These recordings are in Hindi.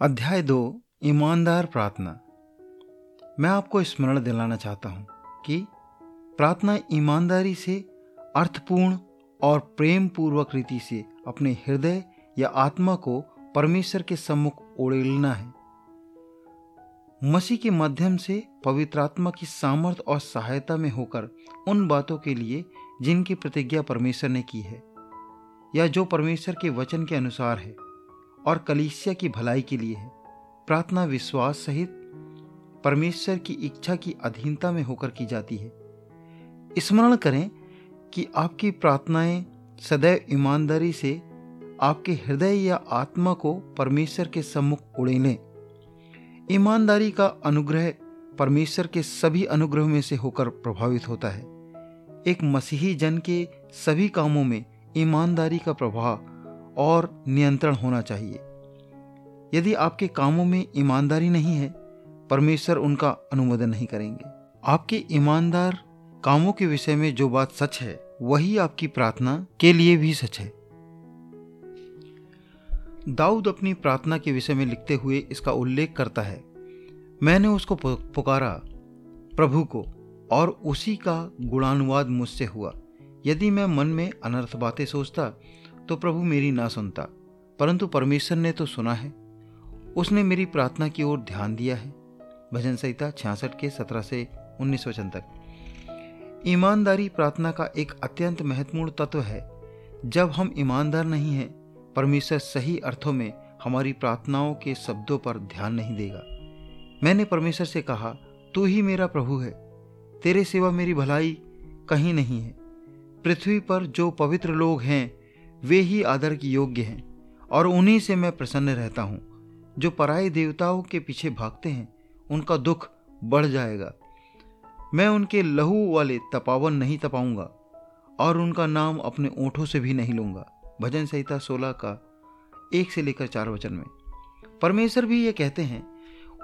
अध्याय दो, ईमानदार प्रार्थना। मैं आपको स्मरण दिलाना चाहता हूँ कि प्रार्थना ईमानदारी से, अर्थपूर्ण और प्रेम पूर्वक रीति से अपने हृदय या आत्मा को परमेश्वर के सम्मुख उड़ेलना है। मसीह के माध्यम से पवित्र आत्मा की सामर्थ्य और सहायता में होकर उन बातों के लिए जिनकी प्रतिज्ञा परमेश्वर ने की है, या जो परमेश्वर के वचन के अनुसार है। और कलीसिया की भलाई के लिए है। प्रार्थना विश्वास सहित परमेश्वर की इच्छा की अधीनता में होकर की जाती है। स्मरण करें कि आपकी प्रार्थनाएँ सदैव ईमानदारी से आपके हृदय या आत्मा को परमेश्वर के सम्मुख उड़े लें। ईमानदारी का अनुग्रह परमेश्वर के सभी अनुग्रह में से होकर प्रभावित होता है। एक मसीही जन के सभी कामों में ईमानदारी का प्रभाव और नियंत्रण होना चाहिए। यदि आपके कामों में ईमानदारी नहीं है, परमेश्वर उनका अनुमोदन नहीं करेंगे। आपके ईमानदार कामों के विषय में जो बात सच है, वही आपकी प्रार्थना के लिए भी सच है। दाऊद अपनी प्रार्थना के विषय में लिखते हुए इसका उल्लेख करता है, मैंने उसको पुकारा प्रभु को, और उसी का गुणानुवाद मुझसे हुआ। यदि मैं मन में अनर्थ बातें सोचता तो प्रभु मेरी ना सुनता, परंतु परमेश्वर ने तो सुना है। उसने मेरी प्रार्थना की ओर ध्यान दिया है। भजन संहिता छियासठ के सत्रह से उन्नीस वचन तक। ईमानदारी प्रार्थना का एक अत्यंत महत्वपूर्ण तत्व है। जब हम ईमानदार नहीं हैं, परमेश्वर सही अर्थों में हमारी प्रार्थनाओं के शब्दों पर ध्यान नहीं देगा। मैंने परमेश्वर से कहा, तू ही मेरा प्रभु है। तेरे सिवा मेरी भलाई कहीं नहीं है। पृथ्वी पर जो पवित्र लोग हैं वे ही आदर की योग्य हैं, और उन्हीं से मैं प्रसन्न रहता हूँ। जो पराए देवताओं के पीछे भागते हैं, उनका दुख बढ़ जाएगा। मैं उनके लहू वाले तपावन नहीं तपाऊँगा, और उनका नाम अपने ओंठों से भी नहीं लूँगा। भजन संहिता सोलह का एक से लेकर चार वचन में। परमेश्वर भी ये कहते हैं,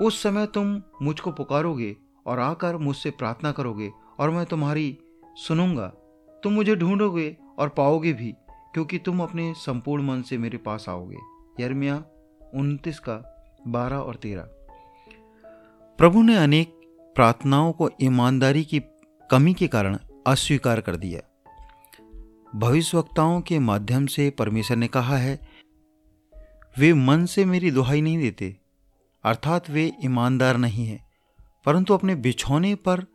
उस समय तुम मुझको पुकारोगे और आकर मुझसे प्रार्थना करोगे, और मैं तुम्हारी सुनूँगा। तुम मुझे ढूंढोगे और पाओगे भी। क्योंकि तुम अपने संपूर्ण मन से मेरे पास आओगे। यरमिया उनतीस का बारह और तेरह। प्रभु ने अनेक प्रार्थनाओं को ईमानदारी की कमी के कारण अस्वीकार कर दिया। भविष्यवक्ताओं के माध्यम से परमेश्वर ने कहा है, वे मन से मेरी दुहाई नहीं देते, अर्थात वे ईमानदार नहीं हैं, परंतु अपने बिछौने पर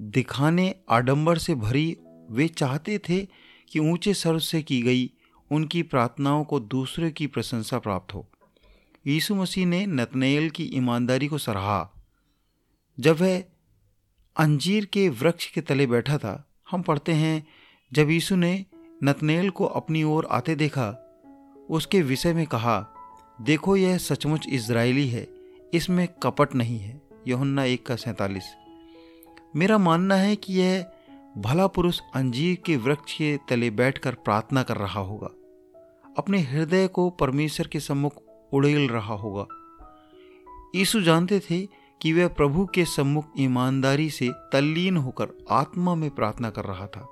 दिखाने आडंबर से भरी वे चाहते थे कि ऊँचे स्वर से की गई उनकी प्रार्थनाओं को दूसरे की प्रशंसा प्राप्त हो। यीशु मसीह ने नतनेल की ईमानदारी को सराहा। जब वह अंजीर के वृक्ष के तले बैठा था, हम पढ़ते हैं, जब यीशु ने नतनेल को अपनी ओर आते देखा, उसके विषय में कहा, देखो, यह सचमुच इज़राइली है, इसमें कपट नहीं है। यहुन्ना एक का सैतालीस। मेरा मानना है कि यह भला पुरुष अंजीर के वृक्ष के तले बैठकर प्रार्थना कर रहा होगा। अपने हृदय को परमेश्वर के सम्मुख उड़ेल रहा होगा। यीशु जानते थे कि वह प्रभु के सम्मुख ईमानदारी से तल्लीन होकर आत्मा में प्रार्थना कर रहा था।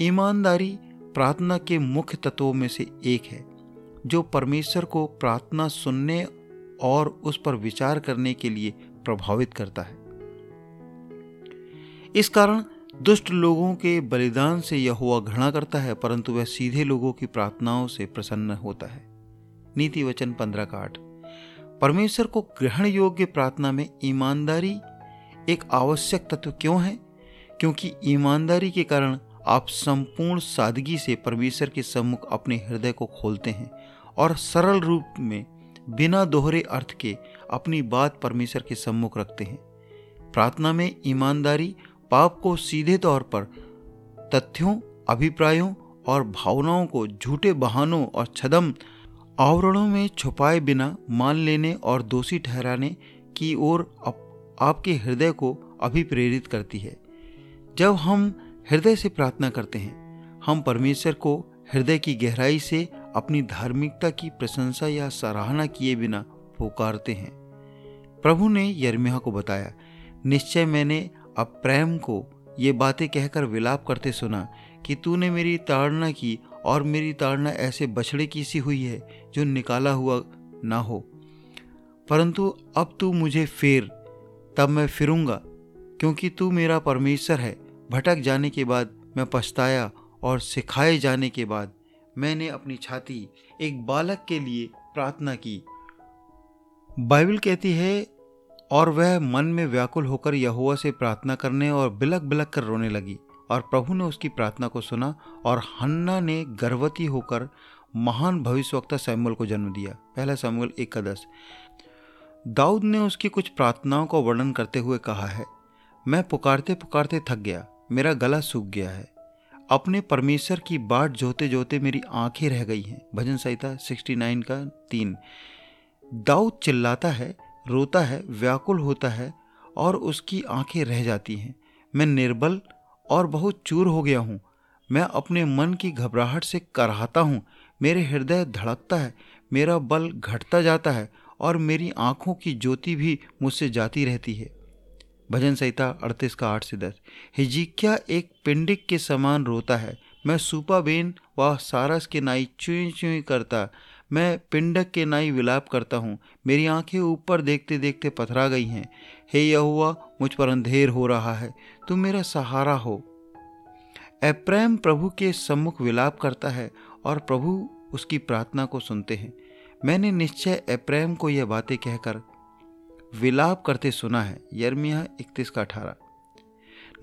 ईमानदारी प्रार्थना के मुख्य तत्वों में से एक है, जो परमेश्वर को प्रार्थना सुनने और उस पर विचार करने के लिए प्रभावित करता है। इस कारण दुष्ट लोगों के बलिदान से यह हुआ घृणा करता है, परंतु वह सीधे लोगों की प्रार्थनाओं से प्रसन्न होता है। नीति वचन पंद्रह का आठ। परमेश्वर को ग्रहण योग्य प्रार्थना में ईमानदारी एक आवश्यक तत्व क्यों है? क्योंकि ईमानदारी के कारण आप संपूर्ण सादगी से परमेश्वर के सम्मुख अपने हृदय को खोलते हैं और सरल रूप में बिना दोहरे अर्थ के अपनी बात परमेश्वर के सम्मुख रखते हैं। प्रार्थना में ईमानदारी पाप को सीधे तौर पर तथ्यों अभिप्रायों और भावनाओं को झूठे बहानों और छदम आवरणों में छुपाए बिना मान लेने और दोषी ठहराने की ओर आप, आपके हृदय को अभिप्रेरित करती है। जब हम हृदय से प्रार्थना करते हैं हम परमेश्वर को हृदय की गहराई से अपनी धार्मिकता की प्रशंसा या सराहना किए बिना पुकारते हैं। प्रभु ने यर्मिया को बताया निश्चय मैंने अब प्रेम को ये बातें कहकर विलाप करते सुना कि तूने मेरी ताड़ना की और मेरी ताड़ना ऐसे बछड़े की सी हुई है जो निकाला हुआ ना हो। परंतु अब तू मुझे फेर, तब मैं फिरूँगा, क्योंकि तू मेरा परमेश्वर है। भटक जाने के बाद मैं पछताया और सिखाए जाने के बाद मैंने अपनी छाती एक बालक के लिए प्रार्थना की। बाइबल कहती है और वह मन में व्याकुल होकर यहुआ से प्रार्थना करने और बिलक बिलक कर रोने लगी। और प्रभु ने उसकी प्रार्थना को सुना और हन्ना ने गर्भवती होकर महान भविष्यवक्ता सैमुअल को जन्म दिया। पहला सैमुअल एक का दस दाऊद ने उसकी कुछ प्रार्थनाओं का वर्णन करते हुए कहा है, मैं पुकारते पुकारते थक गया, मेरा गला सूख गया है। अपने परमेश्वर की बाट जोते जोते मेरी आँखें रह गई हैं। भजन संहिता 69 का तीन। दाऊद चिल्लाता है रोता है, व्याकुल होता है और उसकी आँखें रह जाती हैं। मैं निर्बल और बहुत चूर हो गया हूँ। मैं अपने मन की घबराहट से कराहता हूँ। मेरे हृदय धड़कता है, मेरा बल घटता जाता है और मेरी आँखों की ज्योति भी मुझसे जाती रहती है। भजन संहिता अड़तीस का आठ से दस। हिजिक्या एक पिंडिक के समान रोता है? मैं बेन व सारस के नाई चुई चुई करता मैं पिंडक के नाई विलाप करता हूँ। मेरी आँखें ऊपर देखते देखते पथरा गई हैं। हे यहुआ मुझ पर अंधेर हो रहा है। तुम मेरा सहारा हो। एप्रेम प्रभु के सम्मुख विलाप करता है और प्रभु उसकी प्रार्थना को सुनते हैं। मैंने निश्चय एप्रेम को यह बातें कहकर विलाप करते सुना है। यर्मिया इकतीस का अठारह।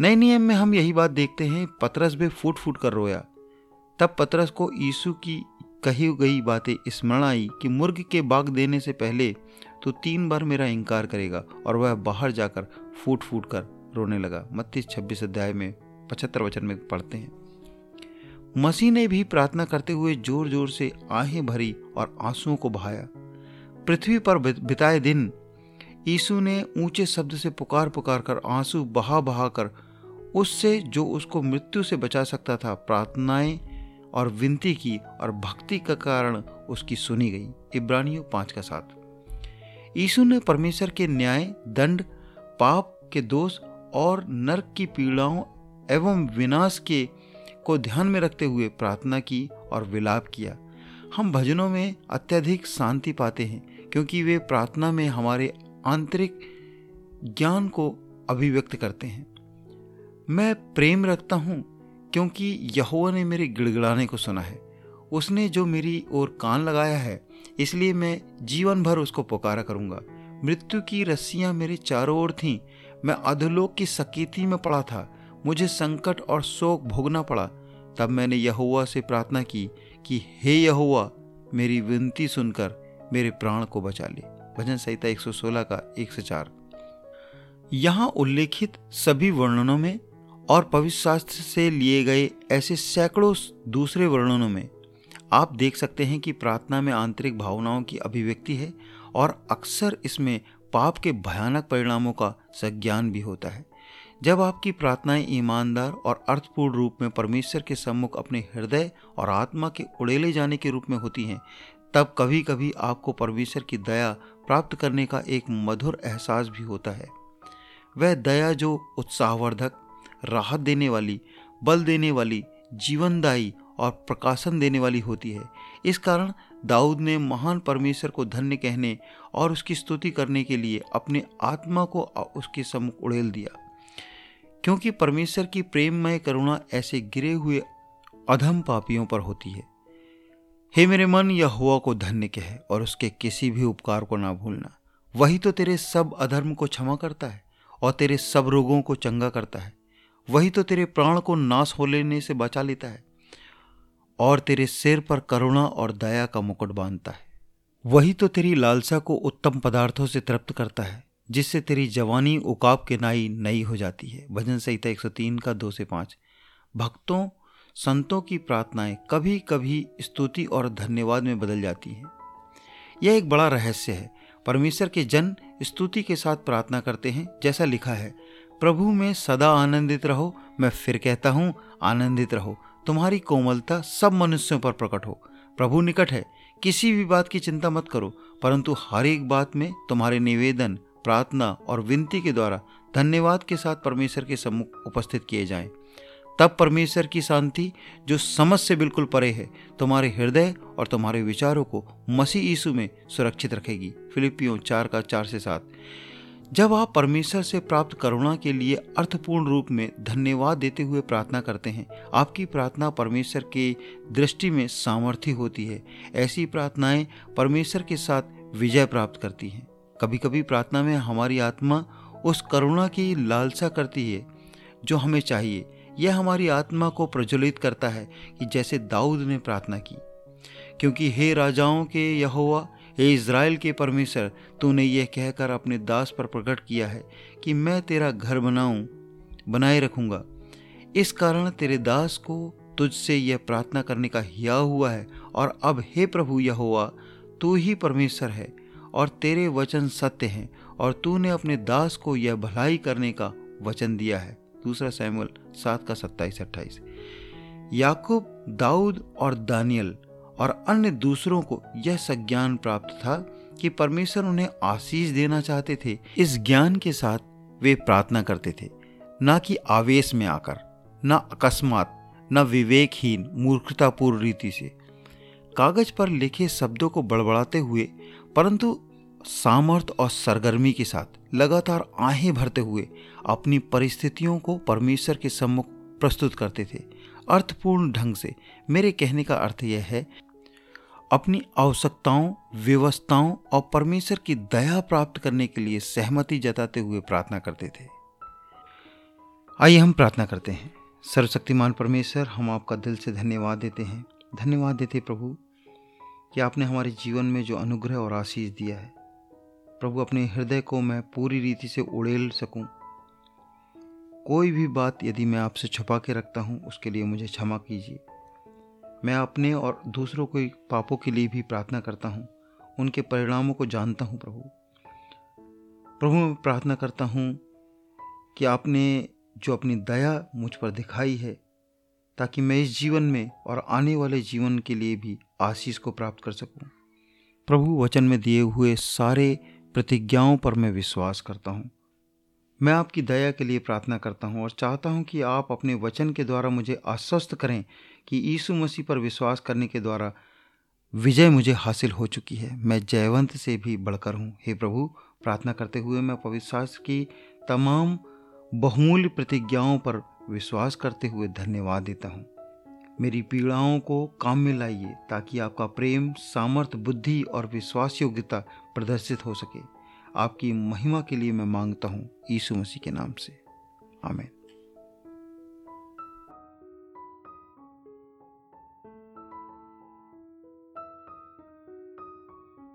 नए नियम में हम यही बात देखते हैं, पतरस भी फूट फूट कर रोया। तब पतरस को यीशु की कही गई बातें स्मरण आई कि मुर्ग के बाग देने से पहले तो तीन बार मेरा इनकार करेगा और वह बाहर जाकर फूट फूट कर रोने लगा। मत्तीस छब्बीस अध्याय में पचहत्तर वचन में पढ़ते हैं। मसीह ने भी प्रार्थना करते हुए ज़ोर ज़ोर से आहें भरी और आंसुओं को बहाया। पृथ्वी पर बिताए दिन यीशु ने ऊँचे शब्द से पुकार पुकार कर आँसू बहा बहा कर उससे जो उसको मृत्यु से बचा सकता था, प्रार्थनाएँ और विनती की और भक्ति का कारण उसकी सुनी गई। इब्रानियों पाँच का साथ यीशु ने परमेश्वर के न्याय, दंड, पाप के दोष और नरक की पीड़ाओं एवं विनाश के को ध्यान में रखते हुए प्रार्थना की और विलाप किया। हम भजनों में अत्यधिक शांति पाते हैं, क्योंकि वे प्रार्थना में हमारे आंतरिक ज्ञान को अभिव्यक्त करते हैं। मैं प्रेम रखता हूँ क्योंकि यहोवा ने मेरे गिड़गिड़ाने को सुना है। उसने जो मेरी ओर कान लगाया है, इसलिए मैं जीवन भर उसको पुकारा करूँगा। मृत्यु की रस्सियाँ मेरे चारों ओर थीं। मैं अधोलोक की सकीती में पड़ा था। मुझे संकट और शोक भोगना पड़ा। तब मैंने यहुआ से प्रार्थना की कि, हे यहुआ मेरी विनती सुनकर मेरे प्राण को बचा ले। भजन संहिता 116 का एक से चार। यहाँ उल्लेखित सभी वर्णनों में और पवित्र शास्त्र से लिए गए ऐसे सैकड़ों दूसरे वर्णनों में आप देख सकते हैं कि प्रार्थना में आंतरिक भावनाओं की अभिव्यक्ति है और अक्सर इसमें पाप के भयानक परिणामों का संज्ञान भी होता है। जब आपकी प्रार्थनाएँ ईमानदार और अर्थपूर्ण रूप में परमेश्वर के सम्मुख अपने हृदय और आत्मा के उड़ेले जाने के रूप में होती हैं, तब कभी कभी आपको परमेश्वर की दया प्राप्त करने का एक मधुर एहसास भी होता है। वह दया जो उत्साहवर्धक राहत देने वाली, बल देने वाली, जीवनदायी और प्रकाशन देने वाली होती है। इस कारण दाऊद ने महान परमेश्वर को धन्य कहने और उसकी स्तुति करने के लिए अपने आत्मा को उसके सम्मुख उड़ेल दिया। क्योंकि परमेश्वर की प्रेममय करुणा ऐसे गिरे हुए अधम पापियों पर होती है। हे मेरे मन यह हुआ को धन्य कह और उसके किसी भी उपकार को ना भूलना। वही तो तेरे सब अधर्म को क्षमा करता है और तेरे सब रोगों को चंगा करता है। वही तो तेरे प्राण को नाश हो लेने से बचा लेता है और तेरे सिर पर करुणा और दया का मुकुट बांधता है। वही तो तेरी लालसा को उत्तम पदार्थों से तृप्त करता है, जिससे तेरी जवानी उकाब के नाई नई हो जाती है। भजन संहिता 103 का दो से पाँच। भक्तों, संतों की प्रार्थनाएँ कभी कभी स्तुति और धन्यवाद में बदल जाती हैं। यह एक बड़ा रहस्य है। परमेश्वर के जन स्तुति के साथ प्रार्थना करते हैं, जैसा लिखा है प्रभु में सदा आनंदित रहो, मैं फिर कहता हूँ, आनंदित रहो। तुम्हारी कोमलता सब मनुष्यों पर प्रकट हो। प्रभु निकट है, किसी भी बात की चिंता मत करो, परंतु हर एक बात में तुम्हारे निवेदन, प्रार्थना और विनती के द्वारा धन्यवाद के साथ परमेश्वर के सम्मुख उपस्थित किए जाएँ। तब परमेश्वर की शांति, जो समझ से बिल्कुल परे है, तुम्हारे हृदय और तुम्हारे विचारों को मसीह यीशु में सुरक्षित रखेगी। फिलिपियों चार का चार से सात। जब आप परमेश्वर से प्राप्त करुणा के लिए अर्थपूर्ण रूप में धन्यवाद देते हुए प्रार्थना करते हैं, आपकी प्रार्थना परमेश्वर के दृष्टि में सामर्थ्य होती है। ऐसी प्रार्थनाएँ परमेश्वर के साथ विजय प्राप्त करती हैं। कभी कभी प्रार्थना में हमारी आत्मा उस करुणा की लालसा करती है जो हमें चाहिए। यह हमारी आत्मा को प्रज्वलित करता है कि जैसे दाऊद ने प्रार्थना की, क्योंकि हे राजाओं के यहोवा हे इज़राइल के परमेश्वर, तूने यह कहकर अपने दास पर प्रकट किया है कि मैं तेरा घर बनाऊँ, बनाए रखूँगा। इस कारण तेरे दास को तुझसे यह प्रार्थना करने का हिया हुआ है, और अब हे प्रभु यहोवा, तू ही परमेश्वर है, और तेरे वचन सत्य हैं, और तूने अपने दास को यह भलाई करने का वचन दिया है। दूसरा सैमुअल सात का सत्ताईस अट्ठाईस। याकूब, दाऊद और दानियल और अन्य दूसरों को यह संज्ञान प्राप्त था कि परमेश्वर उन्हें आशीष देना चाहते थे। इस ज्ञान के साथ वे प्रार्थना करते थे, न कि आवेश में आकर, न अकस्मात, न विवेकहीन, मूर्खतापूर्ण रीति से। कागज़ पर लिखे शब्दों को बड़बड़ाते हुए, परंतु सामर्थ और सरगर्मी के साथ लगातार आहें भरते हुए अपनी परिस्थितियों को परमेश्वर के सम्मुख प्रस्तुत करते थे। अर्थपूर्ण ढंग से, मेरे कहने का अर्थ यह है अपनी आवश्यकताओं, व्यवस्थाओं और परमेश्वर की दया प्राप्त करने के लिए सहमति जताते हुए प्रार्थना करते थे। आइए हम प्रार्थना करते हैं। सर्वशक्तिमान परमेश्वर, हम आपका दिल से धन्यवाद देते हैं। धन्यवाद देते प्रभु, कि आपने हमारे जीवन में जो अनुग्रह और आशीष दिया है, प्रभु अपने हृदय को मैं पूरी रीति से उड़ेल सकूँ। कोई भी बात यदि मैं आपसे छुपा के रखता हूँ, उसके लिए मुझे क्षमा कीजिए। मैं अपने और दूसरों के पापों के लिए भी प्रार्थना करता हूँ। उनके परिणामों को जानता हूँ प्रभु। प्रभु, मैं प्रार्थना करता हूँ कि आपने जो अपनी दया मुझ पर दिखाई है, ताकि मैं इस जीवन में और आने वाले जीवन के लिए भी आशीष को प्राप्त कर सकूँ। प्रभु, वचन में दिए हुए सारे प्रतिज्ञाओं पर मैं विश्वास करता हूँ। मैं आपकी दया के लिए प्रार्थना करता हूँ और चाहता हूँ कि आप अपने वचन के द्वारा मुझे आश्वस्त करें कि यीशु मसीह पर विश्वास करने के द्वारा विजय मुझे हासिल हो चुकी है। मैं जयवंत से भी बढ़कर हूँ। हे प्रभु, प्रार्थना करते हुए मैं पविश्वास की तमाम बहुमूल्य प्रतिज्ञाओं पर विश्वास करते हुए धन्यवाद देता हूँ। मेरी पीड़ाओं को काम में लाइए ताकि आपका प्रेम सामर्थ्य बुद्धि और विश्वास योग्यता प्रदर्शित हो सके। आपकी महिमा के लिए मैं माँगता हूँ। यीशु मसीह के नाम से। आमेन।